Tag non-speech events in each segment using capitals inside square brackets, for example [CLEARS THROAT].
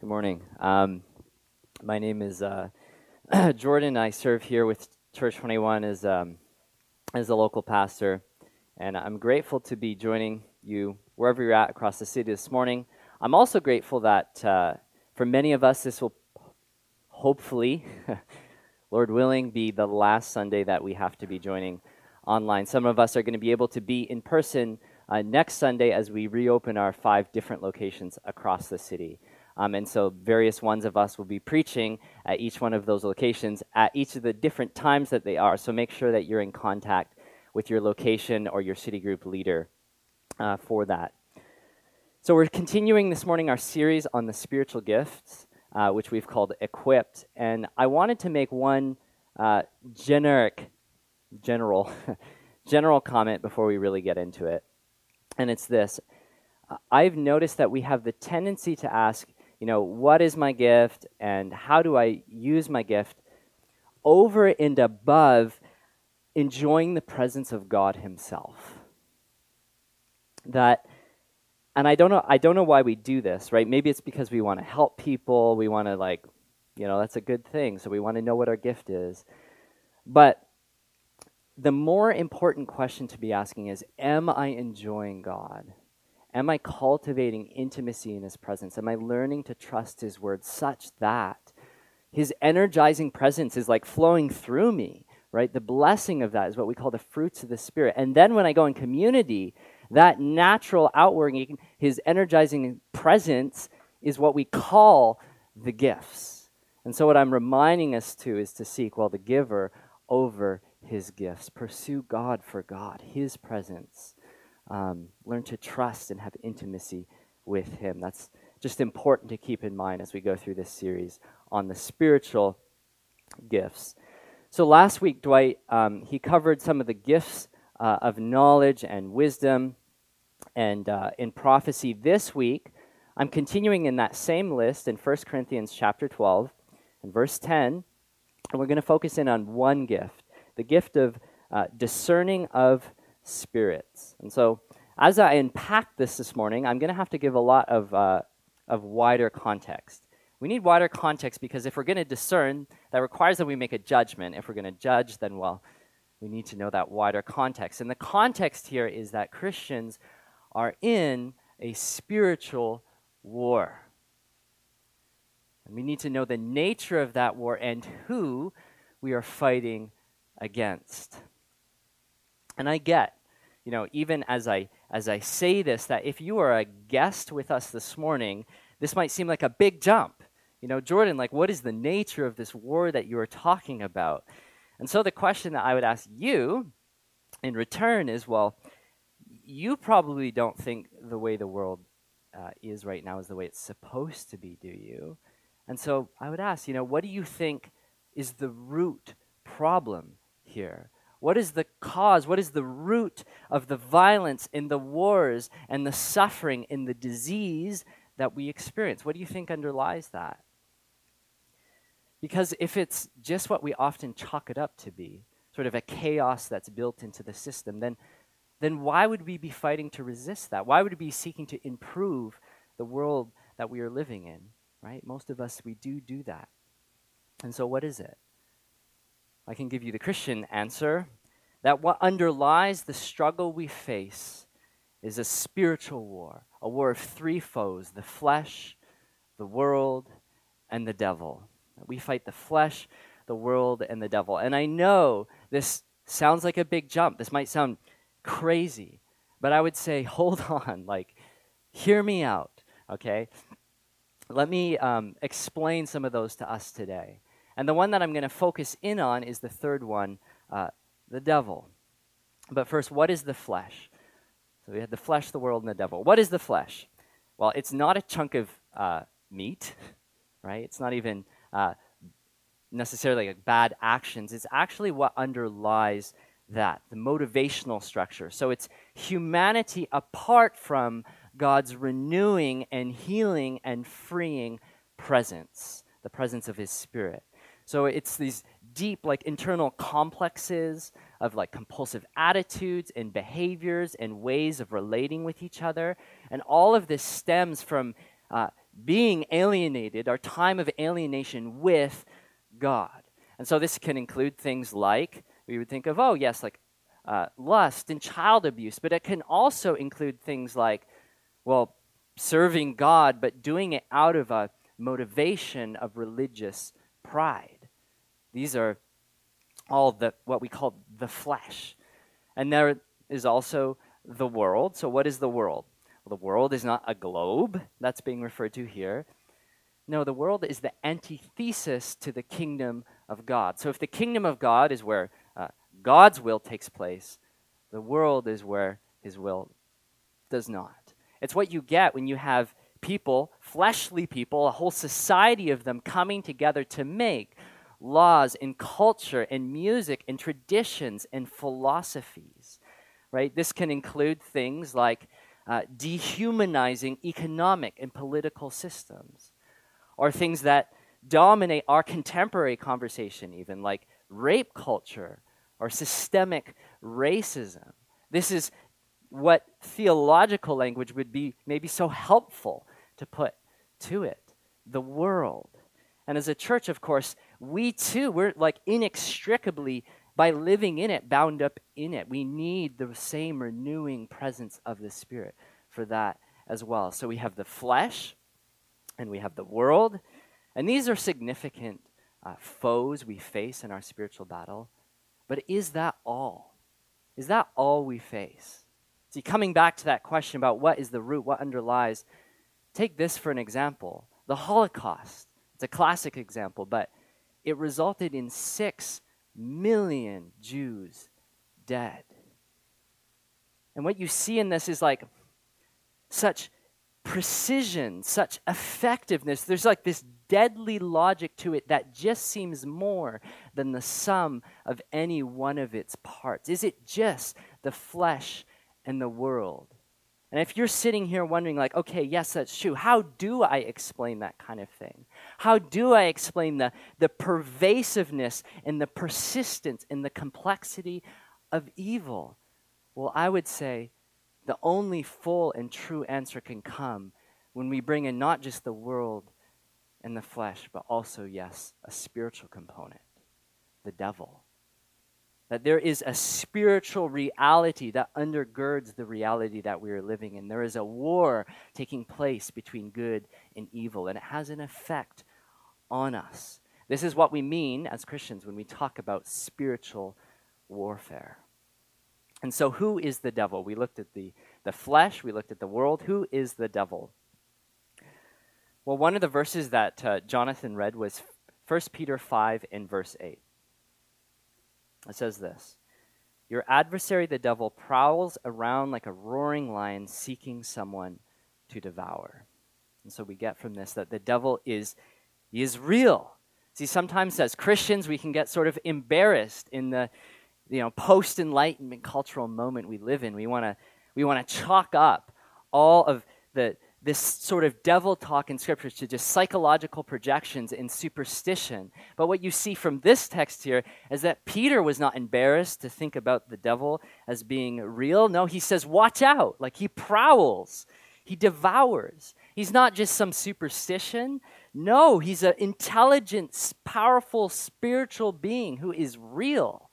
Good morning. Um, my name is uh, [CLEARS THROAT] Jordan. I serve here with Church 21 as, um, as a local pastor, and I'm grateful to be joining you wherever you're at across the city this morning. I'm also grateful that uh, for many of us, this will hopefully, [LAUGHS] Lord willing, be the last Sunday that we have to be joining online. Some of us are going to be able to be in person uh, next Sunday as we reopen our five different locations across the city. Um, and so, various ones of us will be preaching at each one of those locations at each of the different times that they are. So, make sure that you're in contact with your location or your city group leader uh, for that. So, we're continuing this morning our series on the spiritual gifts, uh, which we've called Equipped. And I wanted to make one uh, generic, general, [LAUGHS] general comment before we really get into it. And it's this I've noticed that we have the tendency to ask, you know, what is my gift and how do I use my gift over and above enjoying the presence of God Himself. That, and I don't know, I don't know why we do this, right? Maybe it's because we want to help people, we want to like, you know, that's a good thing, so we want to know what our gift is. But the more important question to be asking is, am I enjoying God? Am I cultivating intimacy in His presence? Am I learning to trust His word such that His energizing presence is like flowing through me, right? The blessing of that is what we call the fruits of the Spirit. And then when I go in community, that natural outworking, His energizing presence, is what we call the gifts. And so, what I'm reminding us to is to seek, well, the giver over his gifts. Pursue God for God, His presence um, learn to trust and have intimacy with Him. That's just important to keep in mind as we go through this series on the spiritual gifts. So last week, Dwight, um, he covered some of the gifts uh, of knowledge and wisdom and uh, in prophecy. This week, I'm continuing in that same list in 1 Corinthians chapter 12 and verse 10, and we're going to focus in on one gift, the gift of uh, discerning of spirits. And so, as I unpack this this morning, I'm going to have to give a lot of, uh, of wider context. We need wider context because if we're going to discern, that requires that we make a judgment. If we're going to judge, then, well, we need to know that wider context. And the context here is that Christians are in a spiritual war. And we need to know the nature of that war and who we are fighting against. And I get, you know, even as I as I say this, that if you are a guest with us this morning, this might seem like a big jump. You know, Jordan, like what is the nature of this war that you are talking about? And so the question that I would ask you in return is, well, you probably don't think the way the world uh, is right now is the way it's supposed to be, do you? And so I would ask, you know, what do you think is the root problem here? What is the cause? What is the root of the violence in the wars and the suffering in the disease that we experience? What do you think underlies that? Because if it's just what we often chalk it up to be, sort of a chaos that's built into the system, then, then why would we be fighting to resist that? Why would we be seeking to improve the world that we are living in? Right? Most of us, we do do that. And so, what is it? I can give you the Christian answer that what underlies the struggle we face is a spiritual war, a war of three foes the flesh, the world, and the devil. We fight the flesh, the world, and the devil. And I know this sounds like a big jump. This might sound crazy, but I would say, [LAUGHS] hold on, like, hear me out, okay? Let me um, explain some of those to us today. And the one that I'm going to focus in on is the third one uh, the devil. But first, what is the flesh? So we had the flesh, the world, and the devil. What is the flesh? Well, it's not a chunk of uh, meat, [LAUGHS] right? It's not even uh, necessarily like bad actions. It's actually what underlies that, the motivational structure. So it's humanity apart from God's renewing and healing and freeing presence, the presence of His Spirit. So it's these deep, like internal complexes of like compulsive attitudes and behaviors and ways of relating with each other. And all of this stems from uh, being alienated, our time of alienation with God. And so this can include things like, we would think of, oh, yes, like uh, lust and child abuse, but it can also include things like, well, serving God, but doing it out of a motivation of religious pride. These are all the what we call the flesh. And there is also the world. So what is the world? Well, the world is not a globe that's being referred to here. No, the world is the antithesis to the kingdom of God. So if the kingdom of God is where uh, God's will takes place, the world is where his will does not. It's what you get when you have people, fleshly people, a whole society of them coming together to make laws and culture and music and traditions and philosophies. Right? This can include things like uh, dehumanizing economic and political systems, or things that dominate our contemporary conversation, even like rape culture or systemic racism. This is what theological language would be maybe so helpful to put to it the world. And as a church, of course, we too, we're like inextricably, by living in it, bound up in it. We need the same renewing presence of the Spirit for that as well. So we have the flesh and we have the world. And these are significant uh, foes we face in our spiritual battle. But is that all? Is that all we face? See, coming back to that question about what is the root, what underlies, take this for an example the Holocaust. It's a classic example, but it resulted in six million Jews dead. And what you see in this is like such precision, such effectiveness. There's like this deadly logic to it that just seems more than the sum of any one of its parts. Is it just the flesh and the world? And if you're sitting here wondering, like, okay, yes, that's true, how do I explain that kind of thing? How do I explain the, the pervasiveness and the persistence and the complexity of evil? Well, I would say the only full and true answer can come when we bring in not just the world and the flesh, but also, yes, a spiritual component the devil that there is a spiritual reality that undergirds the reality that we are living in. There is a war taking place between good and evil, and it has an effect on us. This is what we mean as Christians when we talk about spiritual warfare. And so, who is the devil? We looked at the, the flesh, we looked at the world. Who is the devil? Well, one of the verses that uh, Jonathan read was 1 Peter 5 in verse 8. It says this Your adversary, the devil, prowls around like a roaring lion seeking someone to devour. And so we get from this that the devil is, is real. See, sometimes as Christians, we can get sort of embarrassed in the you know, post enlightenment cultural moment we live in. We want to we want to chalk up all of the this sort of devil talk in scriptures to just psychological projections and superstition. But what you see from this text here is that Peter was not embarrassed to think about the devil as being real. No, he says, watch out. Like he prowls, he devours. He's not just some superstition. No, he's an intelligent, powerful, spiritual being who is real.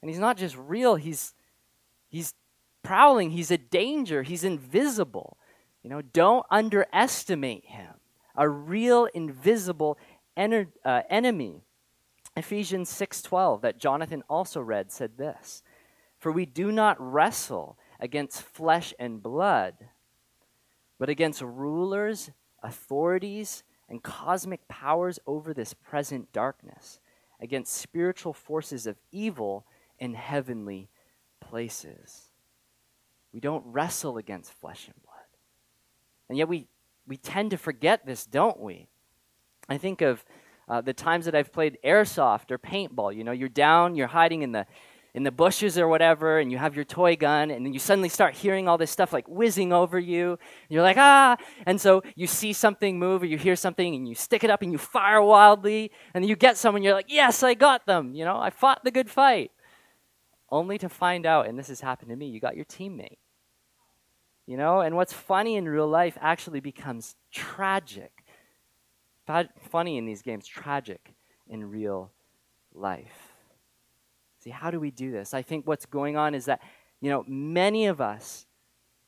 And he's not just real, he's, he's prowling, he's a danger, he's invisible. You know, don't underestimate him. A real invisible ener- uh, enemy. Ephesians 6:12 that Jonathan also read said this, "For we do not wrestle against flesh and blood, but against rulers, authorities, and cosmic powers over this present darkness, against spiritual forces of evil in heavenly places." We don't wrestle against flesh and blood. And yet we, we tend to forget this, don't we? I think of uh, the times that I've played airsoft or paintball. You know, you're down, you're hiding in the in the bushes or whatever, and you have your toy gun, and then you suddenly start hearing all this stuff like whizzing over you. you're like, ah! And so you see something move or you hear something, and you stick it up and you fire wildly, and you get someone, you're like, yes, I got them. You know, I fought the good fight. Only to find out, and this has happened to me, you got your teammate You know, and what's funny in real life actually becomes tragic. Funny in these games, tragic in real life. How do we do this? I think what's going on is that, you know, many of us,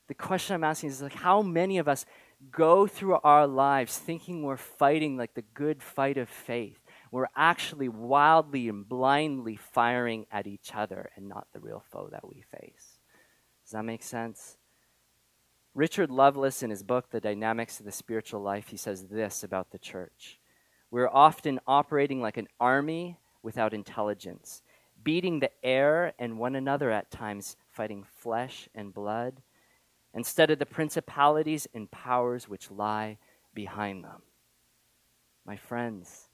the question I'm asking is like, how many of us go through our lives thinking we're fighting like the good fight of faith? We're actually wildly and blindly firing at each other and not the real foe that we face. Does that make sense? Richard Lovelace, in his book, The Dynamics of the Spiritual Life, he says this about the church. We're often operating like an army without intelligence, beating the air and one another at times, fighting flesh and blood, instead of the principalities and powers which lie behind them. My friends,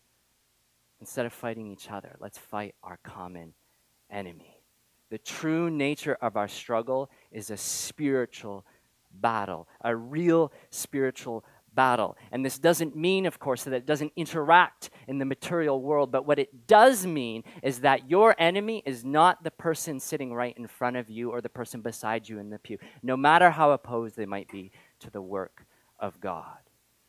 instead of fighting each other, let's fight our common enemy. The true nature of our struggle is a spiritual battle, a real spiritual battle. And this doesn't mean, of course, that it doesn't interact in the material world, but what it does mean is that your enemy is not the person sitting right in front of you or the person beside you in the pew, no matter how opposed they might be to the work of God.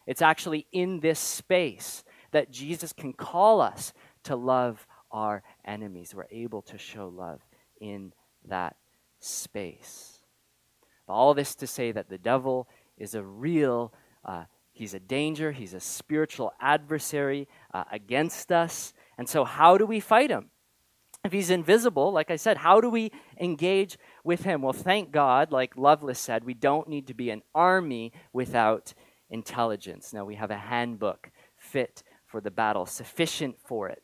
It's actually in this space that Jesus can call us to love our enemies. We're able to show love in that space. All this to say that the devil is a real, uh, he's a danger, he's a spiritual adversary uh, against us. And so, how do we fight him? If he's invisible, like I said, how do we engage with him? Well, thank God, like Lovelace said, we don't need to be an army without intelligence. Now, we have a handbook fit for the battle, sufficient for it.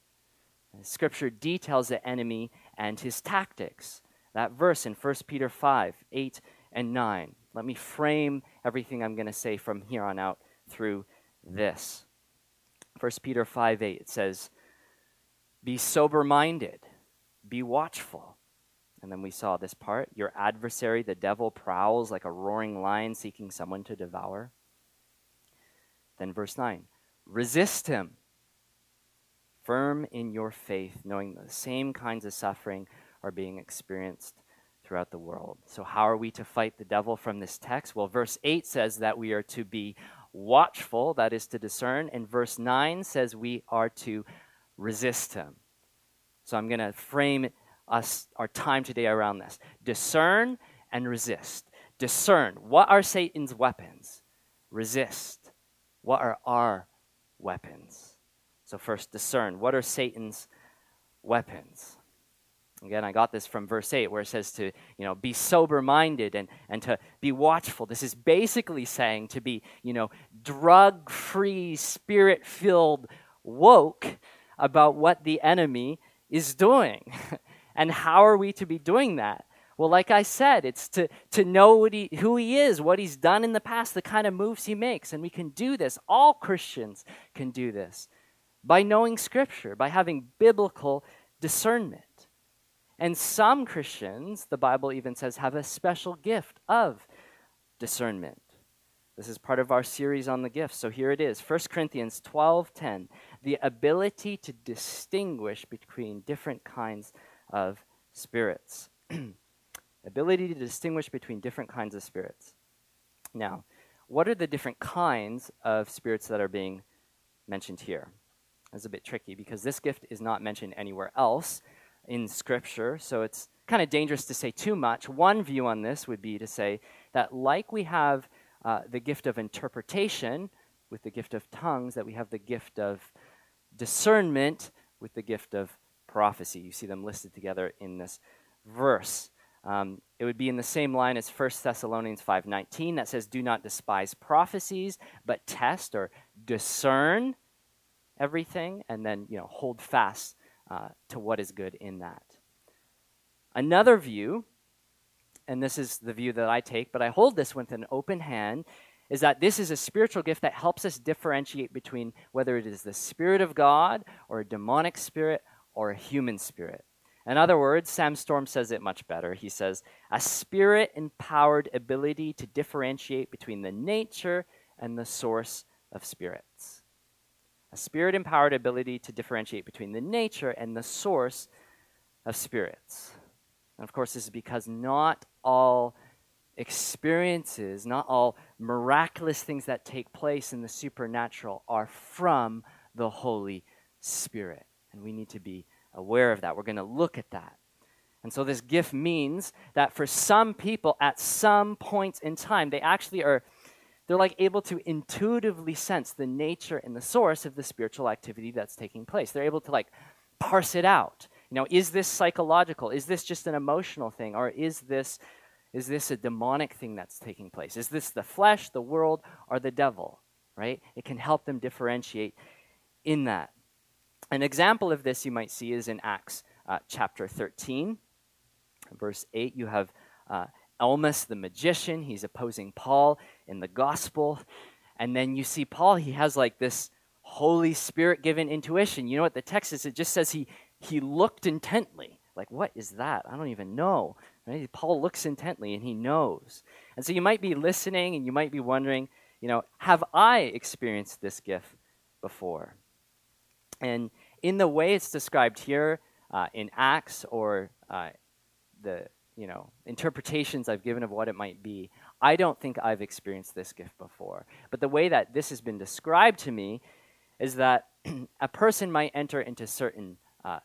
Scripture details the enemy and his tactics. That verse in 1 Peter 5 8 and 9. Let me frame everything I'm going to say from here on out through this. 1 Peter 5 8, it says, Be sober minded, be watchful. And then we saw this part Your adversary, the devil, prowls like a roaring lion seeking someone to devour. Then verse 9 Resist him, firm in your faith, knowing that the same kinds of suffering are being experienced throughout the world. So, how are we to fight the devil from this text? Well, verse 8 says that we are to be watchful, that is to discern, and verse 9 says we are to resist him. So, I'm going to frame us our time today around this. Discern and resist. Discern. What are Satan's weapons? Resist. What are our weapons? So, first, discern. What are Satan's weapons? Again, I got this from verse 8 where it says to, you know, be sober minded and, and to be watchful. This is basically saying to be, you know, drug free, spirit filled, woke about what the enemy is doing. [LAUGHS] and how are we to be doing that? Well, like I said, it's to, to know what he, who he is, what he's done in the past, the kind of moves he makes. And we can do this. All Christians can do this by knowing Scripture, by having biblical discernment. And some Christians, the Bible even says, have a special gift of discernment. This is part of our series on the gifts. So here it is 1 Corinthians 12:10, the ability to distinguish between different kinds of spirits. [CLEARS THROAT] ability to distinguish between different kinds of spirits. Now, what are the different kinds of spirits that are being mentioned here? It's a bit tricky because this gift is not mentioned anywhere else in Scripture, so it's kind of dangerous to say too much. One view on this would be to say that, like we have uh, the gift of interpretation with the gift of tongues, that we have the gift of discernment with the gift of prophecy. You see them listed together in this verse. Um, it would be in the same line as 1 Thessalonians 5:19 that says, "Do not despise prophecies, but test or discern everything, and then you know hold fast uh, to what is good in that. Another view, and this is the view that I take, but I hold this with an open hand, is that this is a spiritual gift that helps us differentiate between whether it is the Spirit of God or a demonic spirit or a human spirit. In other words, Sam Storms says it much better. He says, a spirit empowered ability to differentiate between the nature and the source of spirits a spirit empowered ability to differentiate between the nature and the source of spirits. And of course, this is because not all experiences, not all miraculous things that take place in the supernatural are from the Holy Spirit. And we need to be aware of that. We're going to look at that. And so this gift means that for some people at some points in time, they actually are they're like able to intuitively sense the nature and the source of the spiritual activity that's taking place. They're able to like parse it out. Know, is this psychological? Is this just an emotional thing or is this is this a demonic thing that's taking place? Is this the flesh, the world, or the devil? Right? It can help them differentiate in that. An example of this you might see is in Acts uh, chapter 13, verse 8. You have uh, Elymas the magician. He's opposing Paul in the gospel. And then you see Paul, he has like this Holy Spirit given intuition. You know what the text is? It just says he, he looked intently. Like, what is that? I don't even know. Right? Paul looks intently and he knows. And so you might be listening and you might be wondering, you know, have I experienced this gift before? And in the way it's described here uh, in Acts or uh, the you know interpretations I've given of what it might be, I don't think I've experienced this gift before. But the way that this has been described to me is that [CLEARS THROAT] a person might enter into certain uh,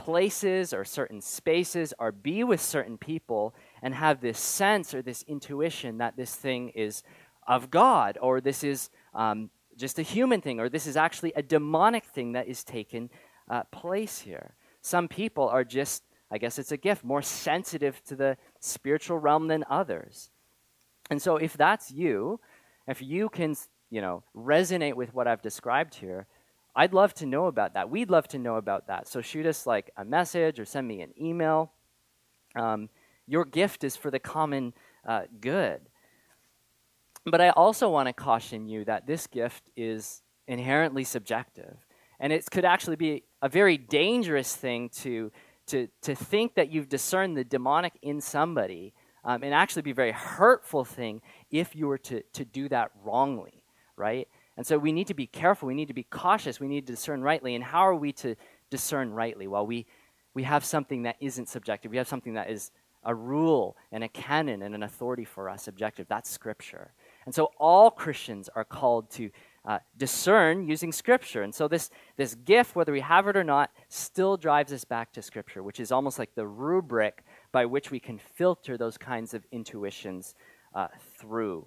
places or certain spaces or be with certain people and have this sense or this intuition that this thing is of God or this is um, just a human thing or this is actually a demonic thing that is taken uh, place here. Some people are just, I guess it's a gift, more sensitive to the spiritual realm than others. And so if that's you, if you can, you know, resonate with what I've described here, I'd love to know about that. We'd love to know about that. So shoot us like a message or send me an email. Um, your gift is for the common uh, good. But I also want to caution you that this gift is inherently subjective. And it could actually be a very dangerous thing to, to, to think that you've discerned the demonic in somebody um, and actually be a very hurtful thing if you were to, to do that wrongly, right? And so we need to be careful. We need to be cautious. We need to discern rightly. And how are we to discern rightly? Well, we, we have something that isn't subjective. We have something that is a rule and a canon and an authority for us, objective. That's Scripture. And so all Christians are called to uh, discern using Scripture. And so this, this gift, whether we have it or not, still drives us back to Scripture, which is almost like the rubric by which we can filter those kinds of intuitions uh, through.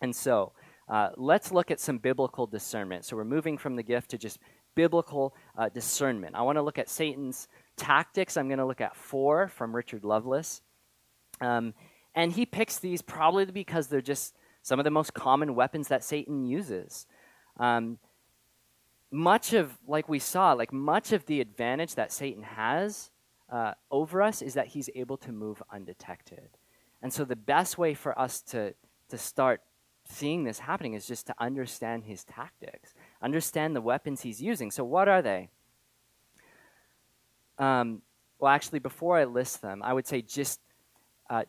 And so, uh, let's look at some biblical discernment. So we're moving from the gift to just biblical uh, discernment. I want to look at Satan's tactics. I'm going to look at four from Richard Lovelace. Um, and he picks these probably because they're just some of the most common weapons that Satan uses. Um, much of, like we saw, like much of the advantage that Satan has uh, over us is that he's able to move undetected. And so the best way for us to, to start seeing this happening is just to understand his tactics, understand the weapons he's using. So, what are they? Um, well, actually, before I list them, I would say just uh,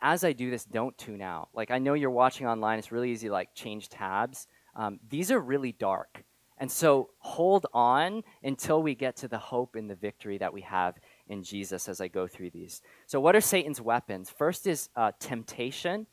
as I do this, don't tune out. Like, I know you're watching online, it's really easy to like change tabs. Um, these are really dark. And so, hold on until we get to the hope and the victory that we have in Jesus as I go through these. So, what are Satan's weapons? First is uh, temptation.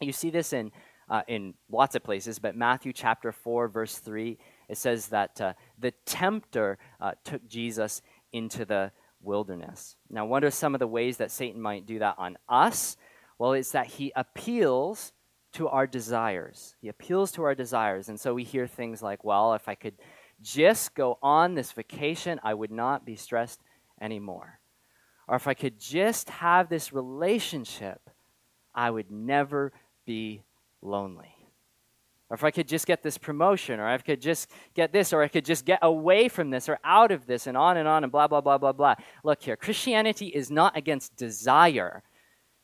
You see this in uh, in lots of places, but Matthew chapter 4, verse 3, it says that uh, the tempter uh, took Jesus into the wilderness. Now, what are some of the ways that Satan might do that on us? Well, it's that he appeals to our desires. He appeals to our desires. And so we hear things like, well, if I could just go on this vacation, I would not be stressed anymore. Or if I could just have this relationship, I would never be lonely. Or if I could just get this promotion, or I could just get this, or I could just get away from this, or out of this, and on and on, and blah, blah, blah, blah, blah. Look here Christianity is not against desire,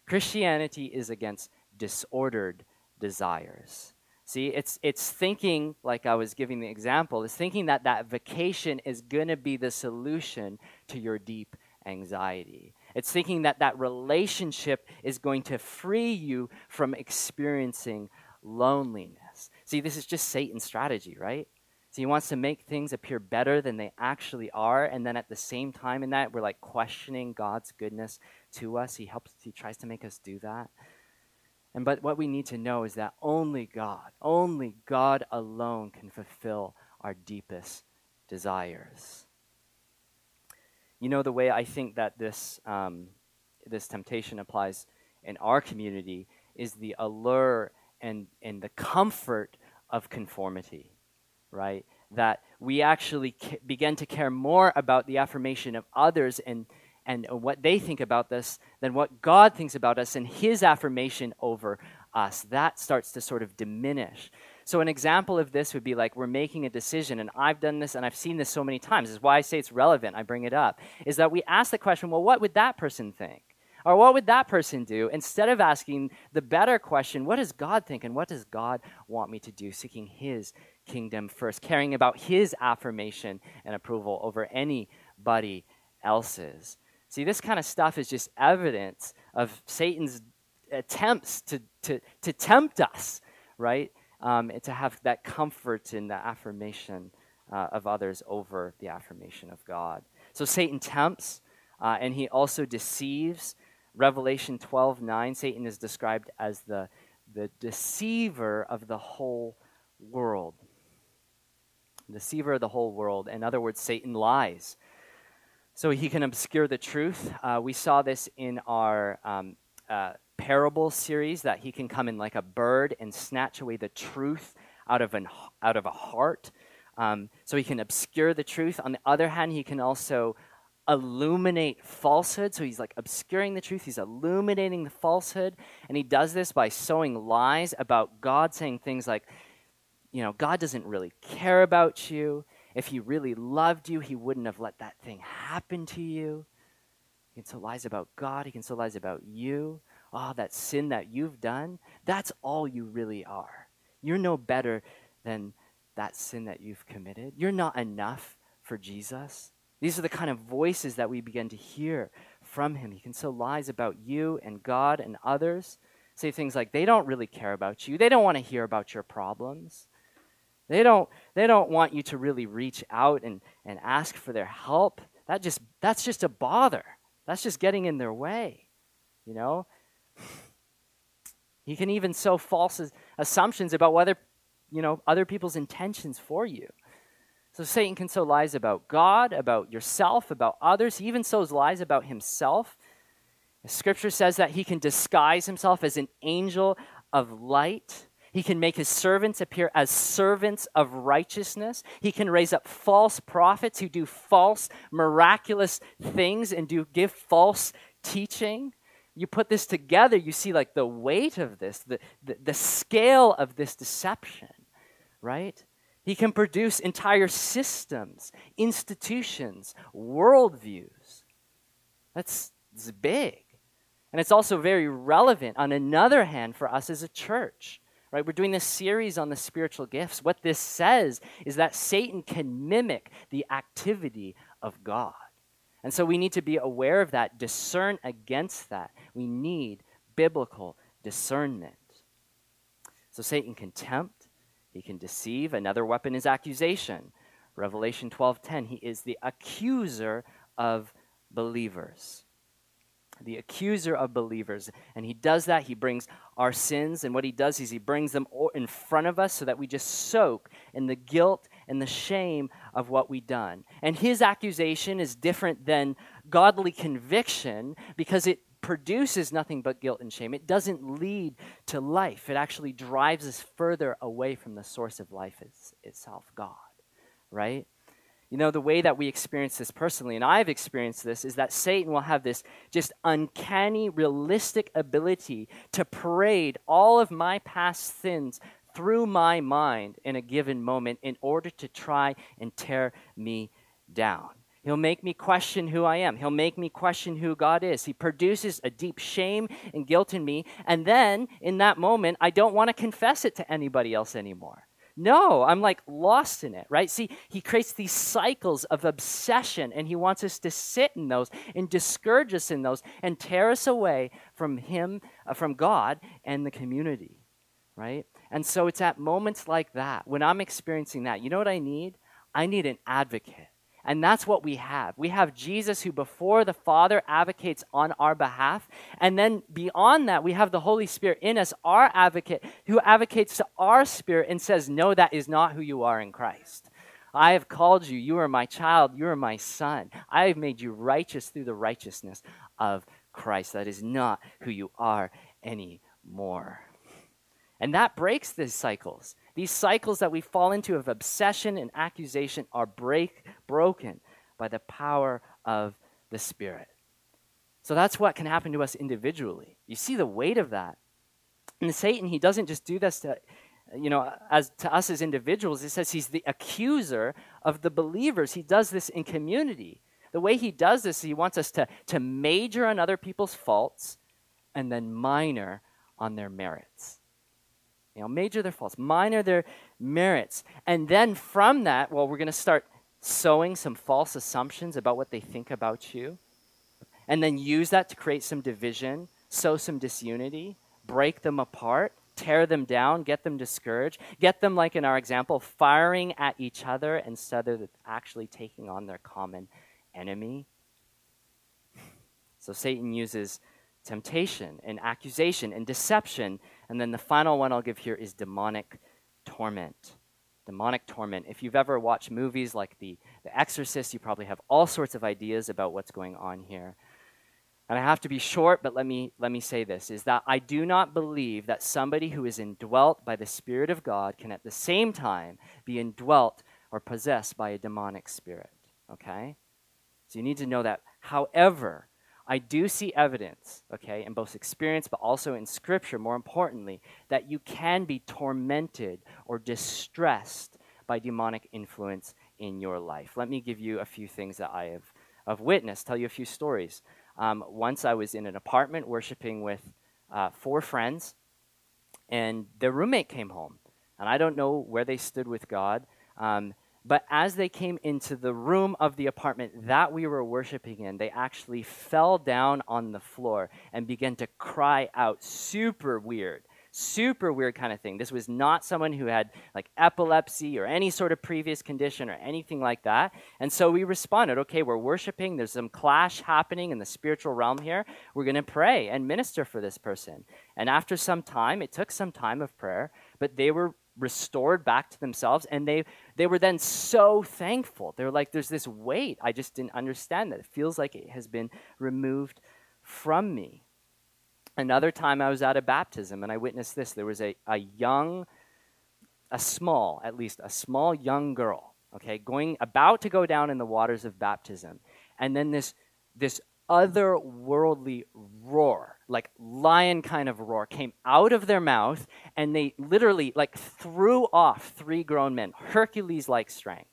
Christianity is against disordered desires. See, it's, it's thinking, like I was giving the example, it's thinking that that vacation is going to be the solution to your deep anxiety. It's thinking that that relationship is going to free you from experiencing loneliness. See, this is just Satan's strategy, right? So he wants to make things appear better than they actually are, and then at the same time in that, we're like questioning God's goodness to us. He helps, he tries to make us do that. And but what we need to know is that only God, only God alone can fulfill our deepest desires. You know the way I think that this um, this temptation applies in our community is the allure and and the comfort of conformity, right? That we actually ca- begin to care more about the affirmation of others and and what they think about this than what God thinks about us and his affirmation over us. That starts to sort of diminish. So, an example of this would be like we're making a decision, and I've done this and I've seen this so many times. This is why I say it's relevant. I bring it up. Is that we ask the question, well, what would that person think? Or what would that person do? Instead of asking the better question, what does God think and what does God want me to do? Seeking His kingdom first, caring about His affirmation and approval over anybody else's. See, this kind of stuff is just evidence of Satan's attempts to, to, to tempt us, right? Um, and to have that comfort in the affirmation uh, of others over the affirmation of God. So Satan tempts, uh, and he also deceives. Revelation 12 9, Satan is described as the, the deceiver of the whole world. Deceiver of the whole world. In other words, Satan lies so he can obscure the truth. Uh, we saw this in our um, uh, parable series that he can come in like a bird and snatch away the truth out of, an, out of a heart. Um, so he can obscure the truth. On the other hand, he can also illuminate falsehood. So he's like obscuring the truth, he's illuminating the falsehood. And he does this by sowing lies about God, saying things like, you know, God doesn't really care about you. If he really loved you, he wouldn't have let that thing happen to you. He can tell lies about God. He can tell lies about you. Oh, that sin that you've done, that's all you really are. You're no better than that sin that you've committed. You're not enough for Jesus. These are the kind of voices that we begin to hear from him. He can sow lies about you and God and others. Say things like, they don't really care about you. They don't want to hear about your problems. They don't, they don't want you to really reach out and, and ask for their help. That just, that's just a bother. That's just getting in their way, you know? He can even sow false assumptions about whether, you know, other people's intentions for you. So Satan can sow lies about God, about yourself, about others. He even sows lies about himself. Scripture says that he can disguise himself as an angel of light. He can make his servants appear as servants of righteousness. He can raise up false prophets who do false, miraculous things and do give false teaching. You put this together, you see like the weight of this, the, the, the scale of this deception, right? He can produce entire systems, institutions, worldviews. That's, that's big. And it's also very relevant, on another hand, for us as a church right? We're doing this series on the spiritual gifts. What this says is that Satan can mimic the activity of God. And so we need to be aware of that, discern against that. We need biblical discernment. So Satan can tempt, he can deceive. Another weapon is accusation. Revelation 12:10, he is the accuser of believers the accuser of believers. And he does that. He brings our sins, and what he does is he brings them in front of us so that we just soak in the guilt and the shame of what we've done. And his accusation is different than godly conviction because it produces nothing but guilt and shame. It doesn't lead to life, it actually drives us further away from the source of life itself, God, right? You know, the way that we experience this personally, and I've experienced this, is that Satan will have this just uncanny, realistic ability to parade all of my past sins through my mind in a given moment in order to try and tear me down. He'll make me question who I am. He'll make me question who God is. He produces a deep shame and guilt in me. And then in that moment, I don't want to confess it to anybody else anymore. No, I'm like lost in it, right? See, he creates these cycles of obsession and he wants us to sit in those and discourage us in those and tear us away from him, uh, from God and the community, right? And so it's at moments like that when I'm experiencing that. You know what I need? I need an advocate. And that's what we have. We have Jesus who, before the Father, advocates on our behalf. And then beyond that, we have the Holy Spirit in us, our advocate, who advocates to our spirit and says, No, that is not who you are in Christ. I have called you. You are my child. You are my son. I have made you righteous through the righteousness of Christ. That is not who you are anymore. And that breaks these cycles. These cycles that we fall into of obsession and accusation are break, broken by the power of the Spirit. So that's what can happen to us individually. You see the weight of that. And Satan, he doesn't just do this to, you know, as to us as individuals. It says he's the accuser of the believers. He does this in community. The way he does this, he wants us to, to major on other people's faults and then minor on their merits. You know, major their faults, minor their merits. And then from that, well, we're going to start sowing some false assumptions about what they think about you. And then use that to create some division, sow some disunity, break them apart, tear them down, get them discouraged, get them, like in our example, firing at each other instead of actually taking on their common enemy. So Satan uses temptation and accusation and deception and then the final one I'll give here is demonic torment. Demonic torment. If you've ever watched movies like The, the Exorcist, you probably have all sorts of ideas about what's going on here. And I have to be short, but let me, let me say this is that I do not believe that somebody who is indwelt by the Spirit of God can at the same time be indwelt or possessed by a demonic spirit. Okay? So you need to know that. However, I do see evidence, okay, in both experience but also in scripture, more importantly, that you can be tormented or distressed by demonic influence in your life. Let me give you a few things that I have, have witnessed, tell you a few stories. Um, once I was in an apartment worshiping with uh, four friends, and their roommate came home. And I don't know where they stood with God. Um, but as they came into the room of the apartment that we were worshiping in, they actually fell down on the floor and began to cry out. Super weird. Super weird kind of thing. This was not someone who had like epilepsy or any sort of previous condition or anything like that. And so we responded okay, we're worshiping. There's some clash happening in the spiritual realm here. We're going to pray and minister for this person. And after some time, it took some time of prayer, but they were restored back to themselves and they they were then so thankful. They're like there's this weight. I just didn't understand that. It feels like it has been removed from me. Another time i was at a baptism and i witnessed this. There was a, a young a small at least a small young girl okay going about to go down in the waters of baptism. And then this this otherworldly roar, like lion kind of roar, came out of their mouth, and they literally like threw off three grown men, Hercules like strength.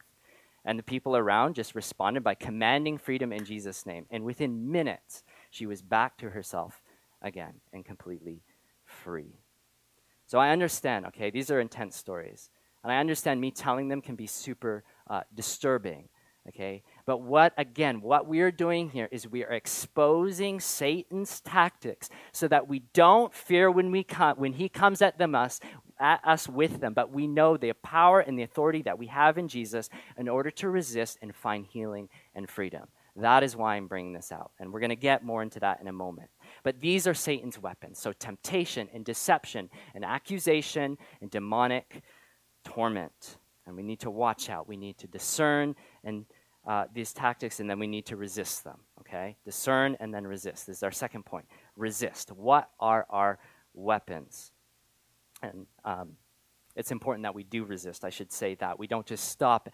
And the people around just responded by commanding freedom in Jesus' name. And within minutes, she was back to herself again and completely free. So I understand, okay, these are intense stories. And I understand me telling them can be super uh, disturbing, okay? But what, again, what we are doing here is we are exposing Satan's tactics so that we don't fear when, we come, when he comes at, them, us, at us with them, but we know the power and the authority that we have in Jesus in order to resist and find healing and freedom. That is why I'm bringing this out. And we're going to get more into that in a moment. But these are Satan's weapons. So temptation and deception and accusation and demonic torment. And we need to watch out. We need to discern and uh, these tactics and then we need to resist them. Okay? Discern and then resist. This is our second point. Resist. What are our weapons? And um, it's important that we do resist. I should say that. We don't just stop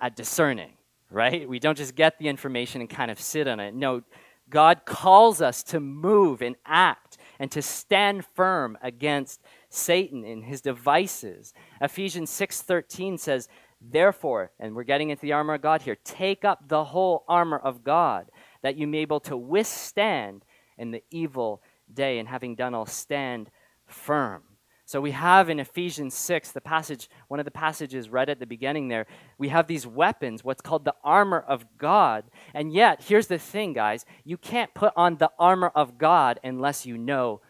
at discerning, right? We don't just get the information and kind of sit on it. No, God calls us to move and act and to stand firm against Satan and his devices. Ephesians 6:13 says, Therefore, and we're getting into the armor of God here, take up the whole armor of God, that you may be able to withstand in the evil day, and having done all, stand firm. So we have in Ephesians 6, the passage, one of the passages read at the beginning there, we have these weapons, what's called the armor of God. And yet, here's the thing, guys you can't put on the armor of God unless you know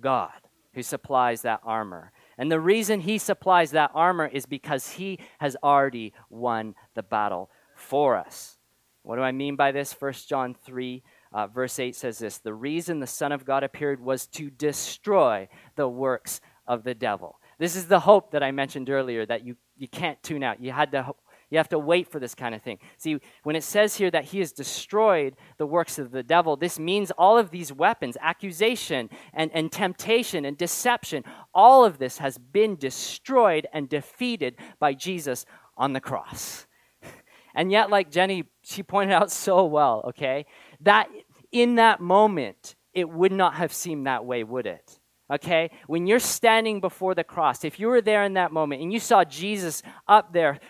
God who supplies that armor. And the reason he supplies that armor is because he has already won the battle for us. What do I mean by this? 1 John 3, uh, verse 8 says this The reason the Son of God appeared was to destroy the works of the devil. This is the hope that I mentioned earlier that you, you can't tune out. You had to you have to wait for this kind of thing. See, when it says here that he has destroyed the works of the devil, this means all of these weapons, accusation and, and temptation and deception, all of this has been destroyed and defeated by Jesus on the cross. [LAUGHS] And yet, like Jenny, she pointed out so well, okay, that in that moment, it would not have seemed that way, would it? Okay? When you're standing before the cross, if you were there in that moment and you saw Jesus up there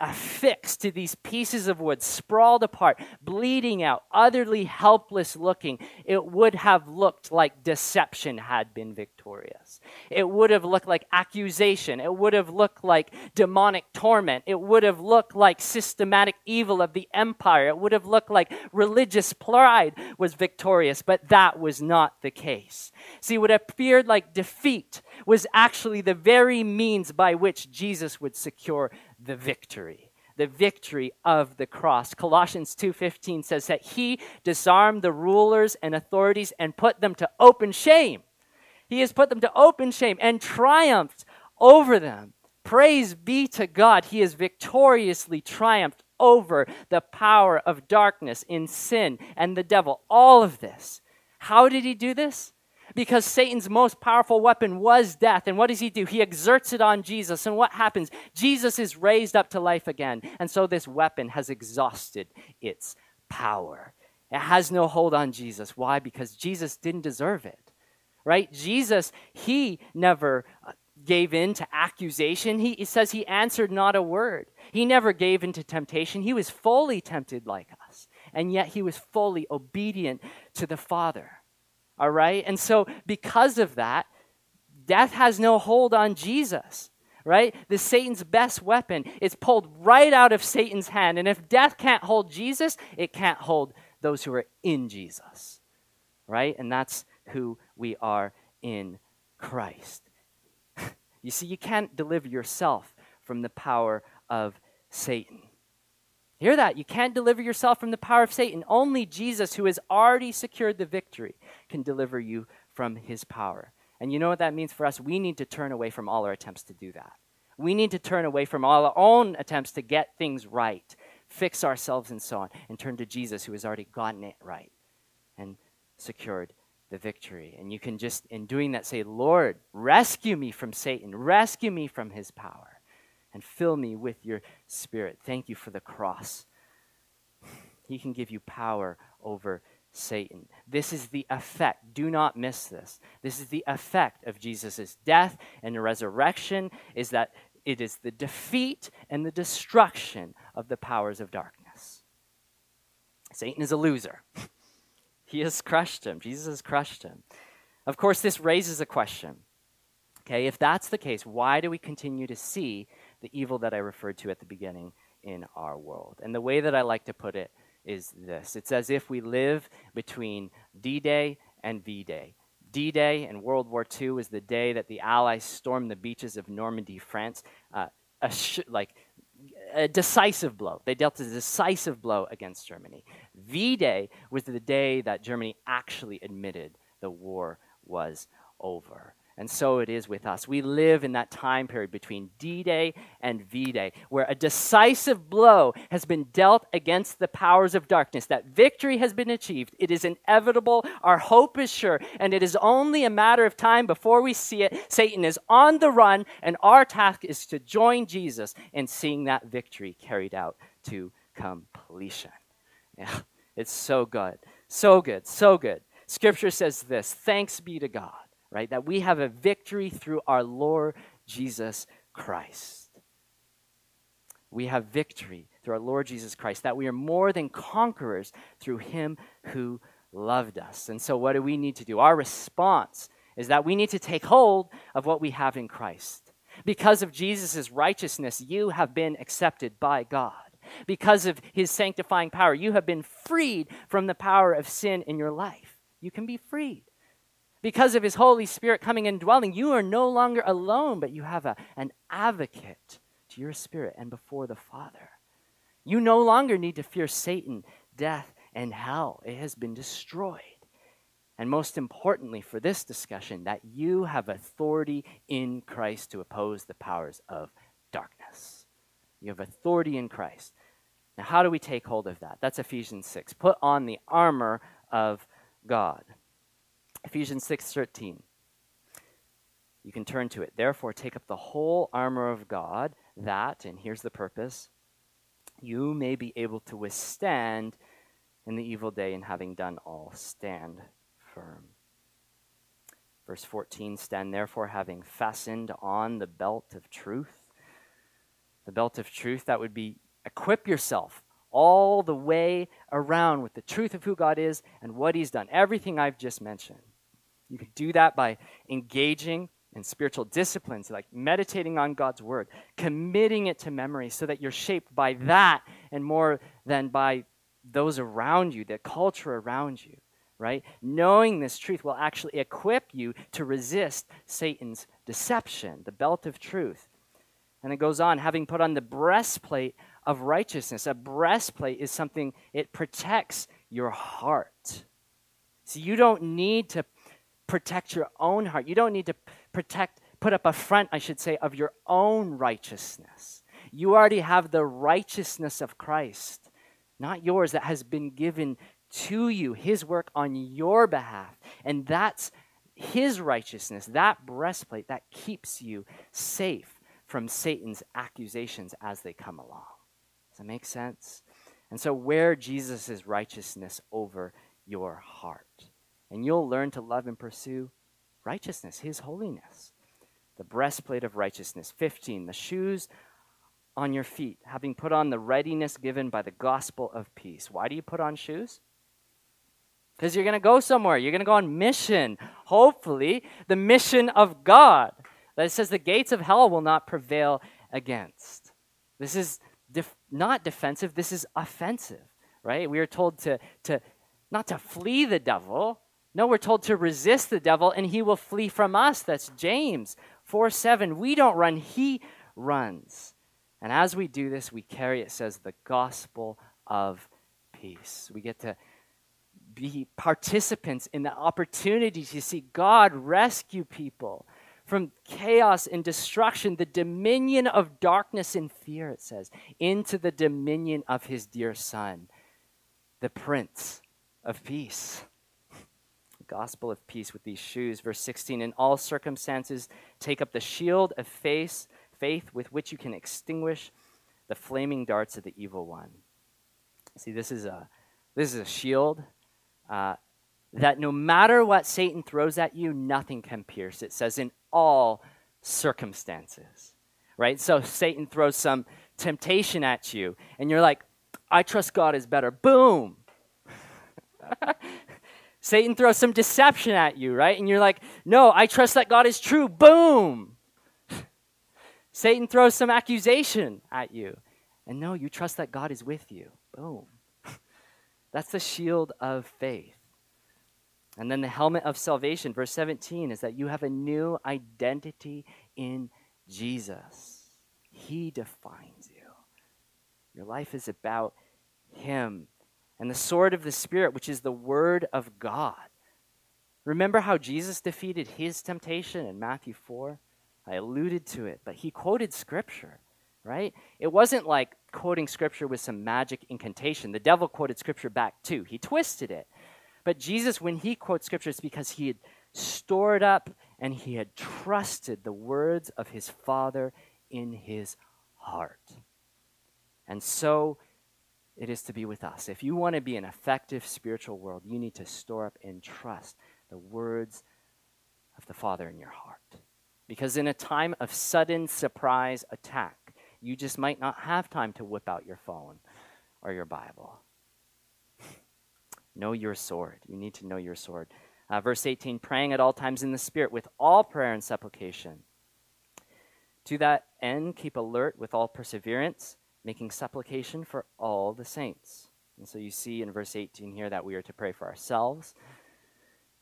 affixed to these pieces of wood, sprawled apart, bleeding out, utterly helpless looking, it would have looked like deception had been victorious. It would have looked like accusation. It would have looked like demonic torment. It would have looked like systematic evil of the empire. It would have looked like religious pride was victorious, but that was not the case. See, what appeared like defeat was actually the very means by which Jesus would secure the victory the victory of the cross. Colossians 2:15 says that he disarmed the rulers and authorities and put them to open shame. He has put them to open shame and triumphed over them. Praise be to God. He has victoriously triumphed over the power of darkness in sin and the devil. All of this. How did he do this? Because Satan's most powerful weapon was death. And what does he do? He exerts it on Jesus. And what happens? Jesus is raised up to life again. And so this weapon has exhausted its power. It has no hold on Jesus. Why? Because Jesus didn't deserve it. Right? Jesus, he never uh, gave in to accusation. He, he says he answered not a word. He never gave in to temptation. He was fully tempted like us. And yet he was fully obedient to the Father. All right? And so, because of that, death has no hold on Jesus, right? The Satan's best weapon is pulled right out of Satan's hand. And if death can't hold Jesus, it can't hold those who are in Jesus, right? And that's who we are in Christ. [LAUGHS] you see, you can't deliver yourself from the power of Satan. Hear that? You can't deliver yourself from the power of Satan. Only Jesus, who has already secured the victory, can deliver you from his power. And you know what that means for us? We need to turn away from all our attempts to do that. We need to turn away from all our own attempts to get things right, fix ourselves, and so on, and turn to Jesus, who has already gotten it right and secured the victory. And you can just, in doing that, say, Lord, rescue me from Satan, rescue me from his power and fill me with your spirit. Thank you for the cross. He can give you power over Satan. This is the effect. Do not miss this. This is the effect of Jesus' death and resurrection is that it is the defeat and the destruction of the powers of darkness. Satan is a loser. [LAUGHS] he has crushed him. Jesus has crushed him. Of course, this raises a question. Okay, if that's the case, why do we continue to see the evil that I referred to at the beginning in our world. And the way that I like to put it is this it's as if we live between D Day and V Day. D Day in World War II was the day that the Allies stormed the beaches of Normandy, France. Uh, a sh- like a decisive blow. They dealt a decisive blow against Germany. V Day was the day that Germany actually admitted the war was over. And so it is with us. We live in that time period between D Day and V Day, where a decisive blow has been dealt against the powers of darkness, that victory has been achieved. It is inevitable. Our hope is sure. And it is only a matter of time before we see it. Satan is on the run, and our task is to join Jesus in seeing that victory carried out to completion. Yeah, it's so good. So good. So good. Scripture says this Thanks be to God right? That we have a victory through our Lord Jesus Christ. We have victory through our Lord Jesus Christ, that we are more than conquerors through him who loved us. And so, what do we need to do? Our response is that we need to take hold of what we have in Christ. Because of Jesus' righteousness, you have been accepted by God. Because of his sanctifying power, you have been freed from the power of sin in your life. You can be freed because of his Holy Spirit coming and dwelling, you are no longer alone, but you have a, an advocate to your spirit and before the Father. You no longer need to fear Satan, death, and hell. It has been destroyed. And most importantly for this discussion, that you have authority in Christ to oppose the powers of darkness. You have authority in Christ. Now, how do we take hold of that? That's Ephesians 6. Put on the armor of God. Ephesians 6:13. You can turn to it. Therefore, take up the whole armor of God, that, and here's the purpose, you may be able to withstand in the evil day, and having done all, stand firm. Verse 14 Stand therefore, having fastened on the belt of truth. The belt of truth, that would be equip yourself all the way around with the truth of who God is and what He's done. Everything I've just mentioned. You can do that by engaging in spiritual disciplines, like meditating on God's word, committing it to memory so that you're shaped by that and more than by those around you, the culture around you, right? Knowing this truth will actually equip you to resist Satan's deception, the belt of truth. And it goes on, having put on the breastplate of righteousness. A breastplate is something, it protects your heart. So you don't need to protect your own heart. You don't need to protect, put up a front, I should say, of your own righteousness. You already have the righteousness of Christ, not yours, that has been given to you, His work on your behalf. And that's His righteousness, that breastplate that keeps you safe from Satan's accusations as they come along. Does that make sense? And so, wear Jesus' righteousness over your heart and you'll learn to love and pursue righteousness, His holiness. The breastplate of righteousness. 15, the shoes on your feet, having put on the readiness given by the gospel of peace. Why do you put on shoes? Because you're going to go somewhere. You're going to go on mission. Hopefully, the mission of God. That it says the gates of hell will not prevail against. This is def- not defensive, this is offensive, right? We are told to, to not to flee the devil, no, we're told to resist the devil and he will flee from us. That's James 4 7. We don't run, he runs. And as we do this, we carry, it says, the gospel of peace. We get to be participants in the opportunity to see God rescue people from chaos and destruction, the dominion of darkness and fear, it says, into the dominion of his dear Son, the Prince of Peace gospel of peace with these shoes. Verse 16 In all circumstances, take up the shield of faith, faith with which you can extinguish the flaming darts of the evil one. See, this is a, this is a shield uh, that no matter what Satan throws at you, nothing can pierce. It says, in all circumstances, right? So Satan throws some temptation at you, and you're like, I trust God is better. Boom. [LAUGHS] Satan throws some deception at you, right? And you're like, no, I trust that God is true. Boom. [LAUGHS] Satan throws some accusation at you. And no, you trust that God is with you. Boom. [LAUGHS] That's the shield of faith. And then the helmet of salvation, verse 17, is that you have a new identity in Jesus. He defines you. Your life is about Him and the sword of the Spirit, which is the Word of God. Remember how Jesus defeated his temptation in Matthew 4? I alluded to it, but he quoted Scripture, right? It wasn't like quoting Scripture with some magic incantation. The devil quoted Scripture back too, he twisted it. But Jesus, when he quotes Scripture, it's because he had stored up and he had trusted the words of his Father in his heart. And so it is to be with us. If you want to be an effective spiritual world, you need to store up and trust the words of the Father in your heart. Because in a time of sudden surprise attack, you just might not have time to whip out your phone or your Bible. [LAUGHS] know your sword. You need to know your sword. Uh, verse 18 praying at all times in the Spirit with all prayer and supplication. To that end, keep alert with all perseverance making supplication for all the saints. And so you see in verse 18 here that we are to pray for ourselves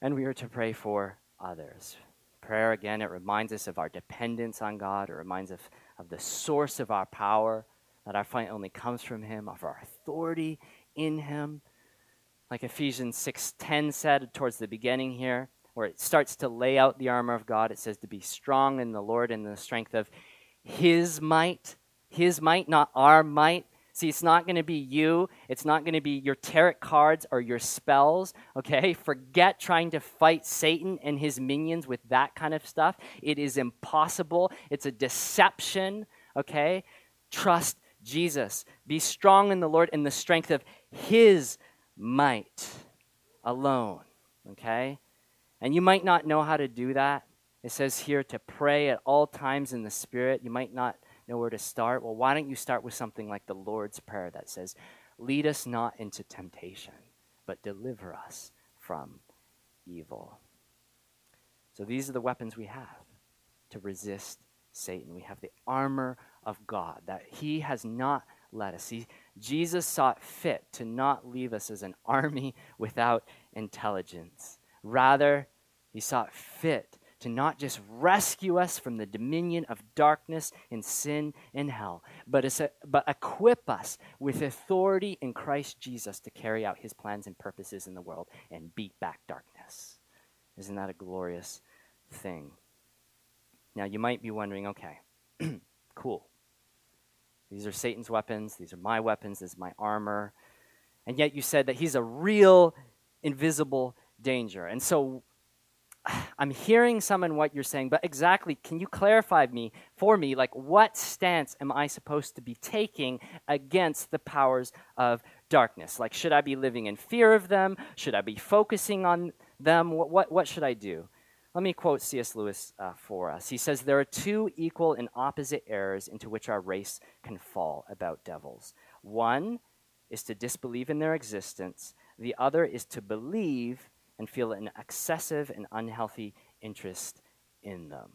and we are to pray for others. Prayer, again, it reminds us of our dependence on God, it reminds us of the source of our power, that our fight only comes from him, of our authority in him. Like Ephesians 6:10 said towards the beginning here, where it starts to lay out the armor of God, it says to be strong in the Lord and the strength of his might. His might, not our might. See, it's not going to be you. It's not going to be your tarot cards or your spells, okay? Forget trying to fight Satan and his minions with that kind of stuff. It is impossible. It's a deception, okay? Trust Jesus. Be strong in the Lord in the strength of his might alone, okay? And you might not know how to do that. It says here to pray at all times in the Spirit. You might not know where to start? Well, why don't you start with something like the Lord's Prayer that says, Lead us not into temptation, but deliver us from evil. So these are the weapons we have to resist Satan. We have the armor of God that he has not let us. He, Jesus saw it fit to not leave us as an army [LAUGHS] without intelligence. Rather, he saw it fit to not just rescue us from the dominion of darkness and sin and hell, but, a, but equip us with authority in Christ Jesus to carry out his plans and purposes in the world and beat back darkness. Isn't that a glorious thing? Now, you might be wondering okay, [CLEARS THROAT] cool. These are Satan's weapons, these are my weapons, this is my armor. And yet you said that he's a real, invisible danger. And so I'm hearing some in what you're saying, but exactly, can you clarify me for me, like what stance am I supposed to be taking against the powers of darkness? Like, should I be living in fear of them? Should I be focusing on them? What, what, what should I do? Let me quote C.S. Lewis uh, for us. He says, There are two equal and opposite errors into which our race can fall about devils. One is to disbelieve in their existence, the other is to believe and feel an excessive and unhealthy interest in them.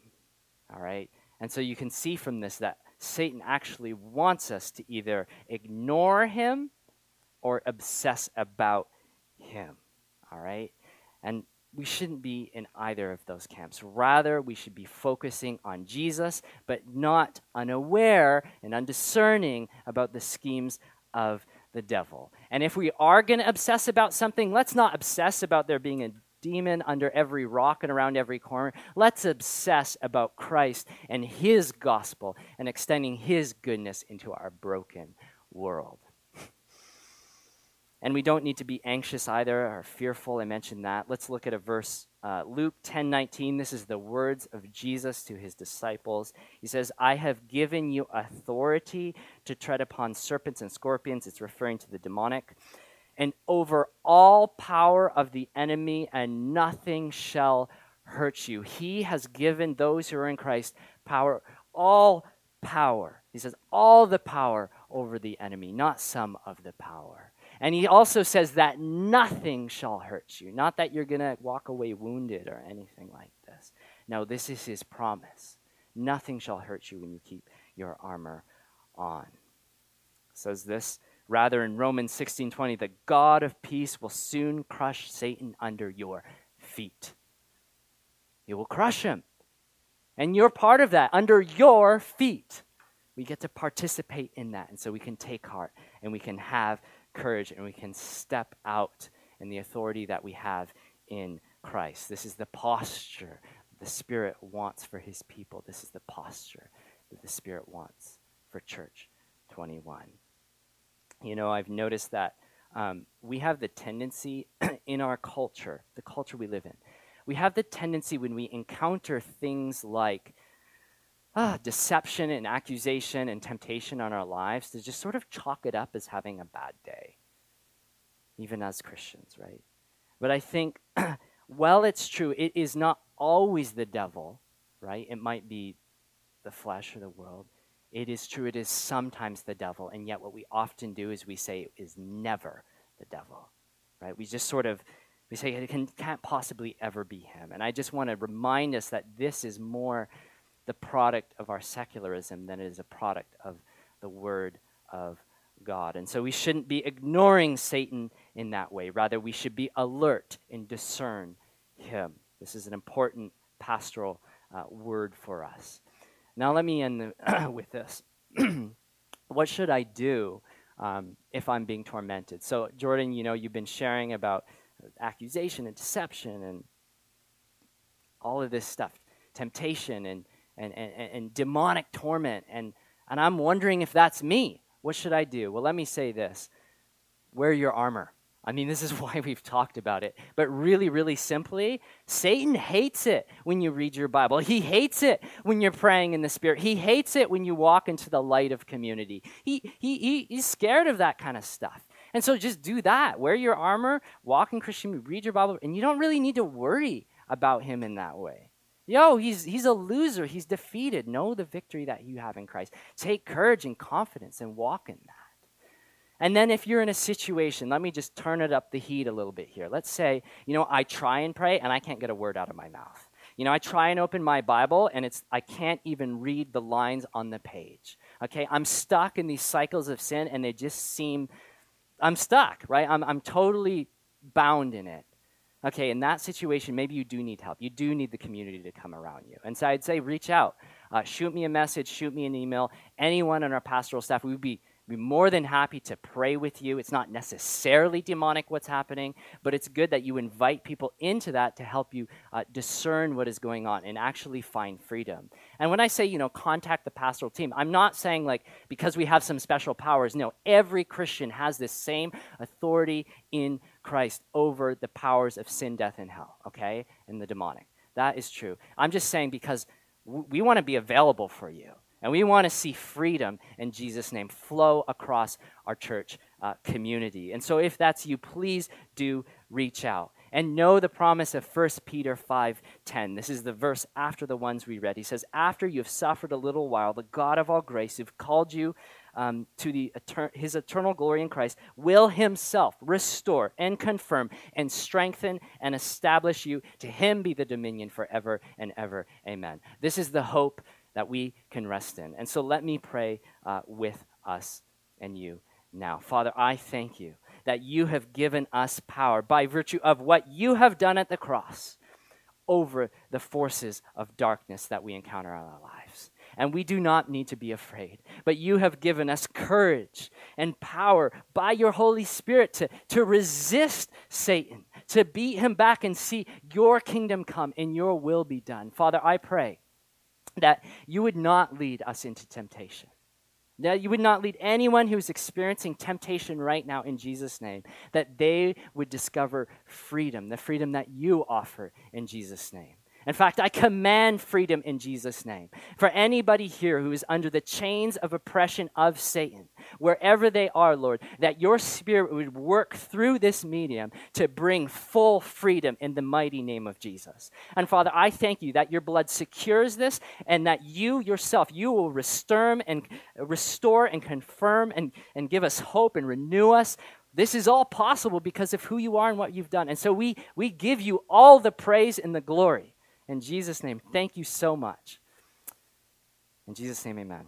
All right? And so you can see from this that Satan actually wants us to either ignore him or obsess about him. All right? And we shouldn't be in either of those camps. Rather, we should be focusing on Jesus, but not unaware and undiscerning about the schemes of the devil. And if we are going to obsess about something, let's not obsess about there being a demon under every rock and around every corner. Let's obsess about Christ and his gospel and extending his goodness into our broken world. [LAUGHS] And we don't need to be anxious either or fearful. I mentioned that. Let's look at a verse, uh, Luke 10 19. This is the words of Jesus to his disciples. He says, I have given you authority to tread upon serpents and scorpions. It's referring to the demonic. And over all power of the enemy, and nothing shall hurt you. He has given those who are in Christ power, all power. He says, all the power over the enemy, not some of the power. And he also says that nothing shall hurt you. Not that you're going to walk away wounded or anything like this. No, this is his promise. Nothing shall hurt you when you keep your armor on. Says this rather in Romans 16:20, the God of peace will soon crush Satan under your feet. He will crush him. And you're part of that under your feet. We get to participate in that. And so we can take heart and we can have courage and we can step out in the authority that we have in Christ. This is the posture the Spirit wants for His people. This is the posture that the Spirit wants for Church 21. You know, I've noticed that um, we have the tendency [CLEARS THROAT] in our culture, the culture we live in, we have the tendency when we encounter things like ah, deception and accusation and temptation on our lives to just sort of chalk it up as having a bad day, even as Christians, right? But I think, [CLEARS THROAT] well, it's true, it is not always the devil, right? It might be the flesh or the world. It is true, it is sometimes the devil, and yet what we often do is we say it is never the devil, right? We just sort of we say it can, can't possibly ever be him. And I just want to remind us that this is more the product of our secularism than it is a product of the Word of God. And so we shouldn't be ignoring Satan in that way. Rather, we should be alert and discern him. This is an important pastoral uh, word for us. Now, let me end the, [CLEARS THROAT] with this. [CLEARS THROAT] what should I do um, if I'm being tormented? So, Jordan, you know, you've been sharing about accusation and deception and all of this stuff, temptation and, and, and, and demonic torment. And, and I'm wondering if that's me. What should I do? Well, let me say this wear your armor. I mean, [LAUGHS] this is why we've talked about it. But really, really simply, Satan hates it when you read your Bible. He hates it when you're praying in the Spirit. He hates it when you walk into the light of community. He, he, he, he's scared of that kind of stuff. And so just do that. Wear your armor, walk in Christian, read your Bible, and you don't really need to worry about him in that way. Yo, he's, he's a loser. He's defeated. Know the victory that you have in Christ. Take courage and confidence and walk in that. And then if you're in a situation, let me just turn it up the heat a little bit here. Let's say, you know, I try and pray and I can't get a word out of my mouth. You know, I try and open my Bible and it's I can't even read the lines on the page. Okay? I'm stuck in these cycles of sin and they just seem I'm stuck, right? I'm I'm totally bound in it. Okay, in that situation, maybe you do need help. You do need the community to come around you. And so I'd say reach out. Uh, shoot me a message, shoot me an email. Anyone on our pastoral staff, we would be be more than happy to pray with you. It's not necessarily demonic what's happening, but it's good that you invite people into that to help you uh, discern what is going on and actually find freedom. And when I say, you know, contact the pastoral team, I'm not saying like because we have some special powers. No, every Christian has this same authority in Christ over the powers of sin, death, and hell, okay, and the demonic. That is true. I'm just saying because we want to be available for you. And we want to see freedom in Jesus' name flow across our church uh, community. And so, if that's you, please do reach out. And know the promise of 1 Peter 5:10. This is the verse after the ones we read. He says, "After you have suffered a little while, the God of all grace, who've called you um, to the etern- His eternal glory in Christ, will Himself restore and confirm and strengthen and establish you. To Him be the dominion forever and ever. Amen." This is the hope that we can rest in. And so let me pray uh, with us and you now. Father, I thank you that you have given us power by virtue of what you have done at the cross over the forces of darkness that we encounter in our lives. And we do not need to be afraid, but you have given us courage and power by your Holy Spirit to, to resist Satan, to beat him back and see your kingdom come and your will be done. Father, I pray that you would not lead us into temptation. That you would not lead anyone who's experiencing temptation right now in Jesus' name, that they would discover freedom, the freedom that you offer in Jesus' name. In fact, I command freedom in Jesus' name. For anybody here who is under the chains of oppression of Satan, wherever they are, Lord, that your spirit would work through this medium to bring full freedom in the mighty name of Jesus. And Father, I thank you that your blood secures this and that you yourself, you will restore and restore and confirm and, and give us hope and renew us this is all possible because of who you are and what you've done. And so we, we give you all the praise and the glory. In Jesus' name, thank you so much. In Jesus' name, amen.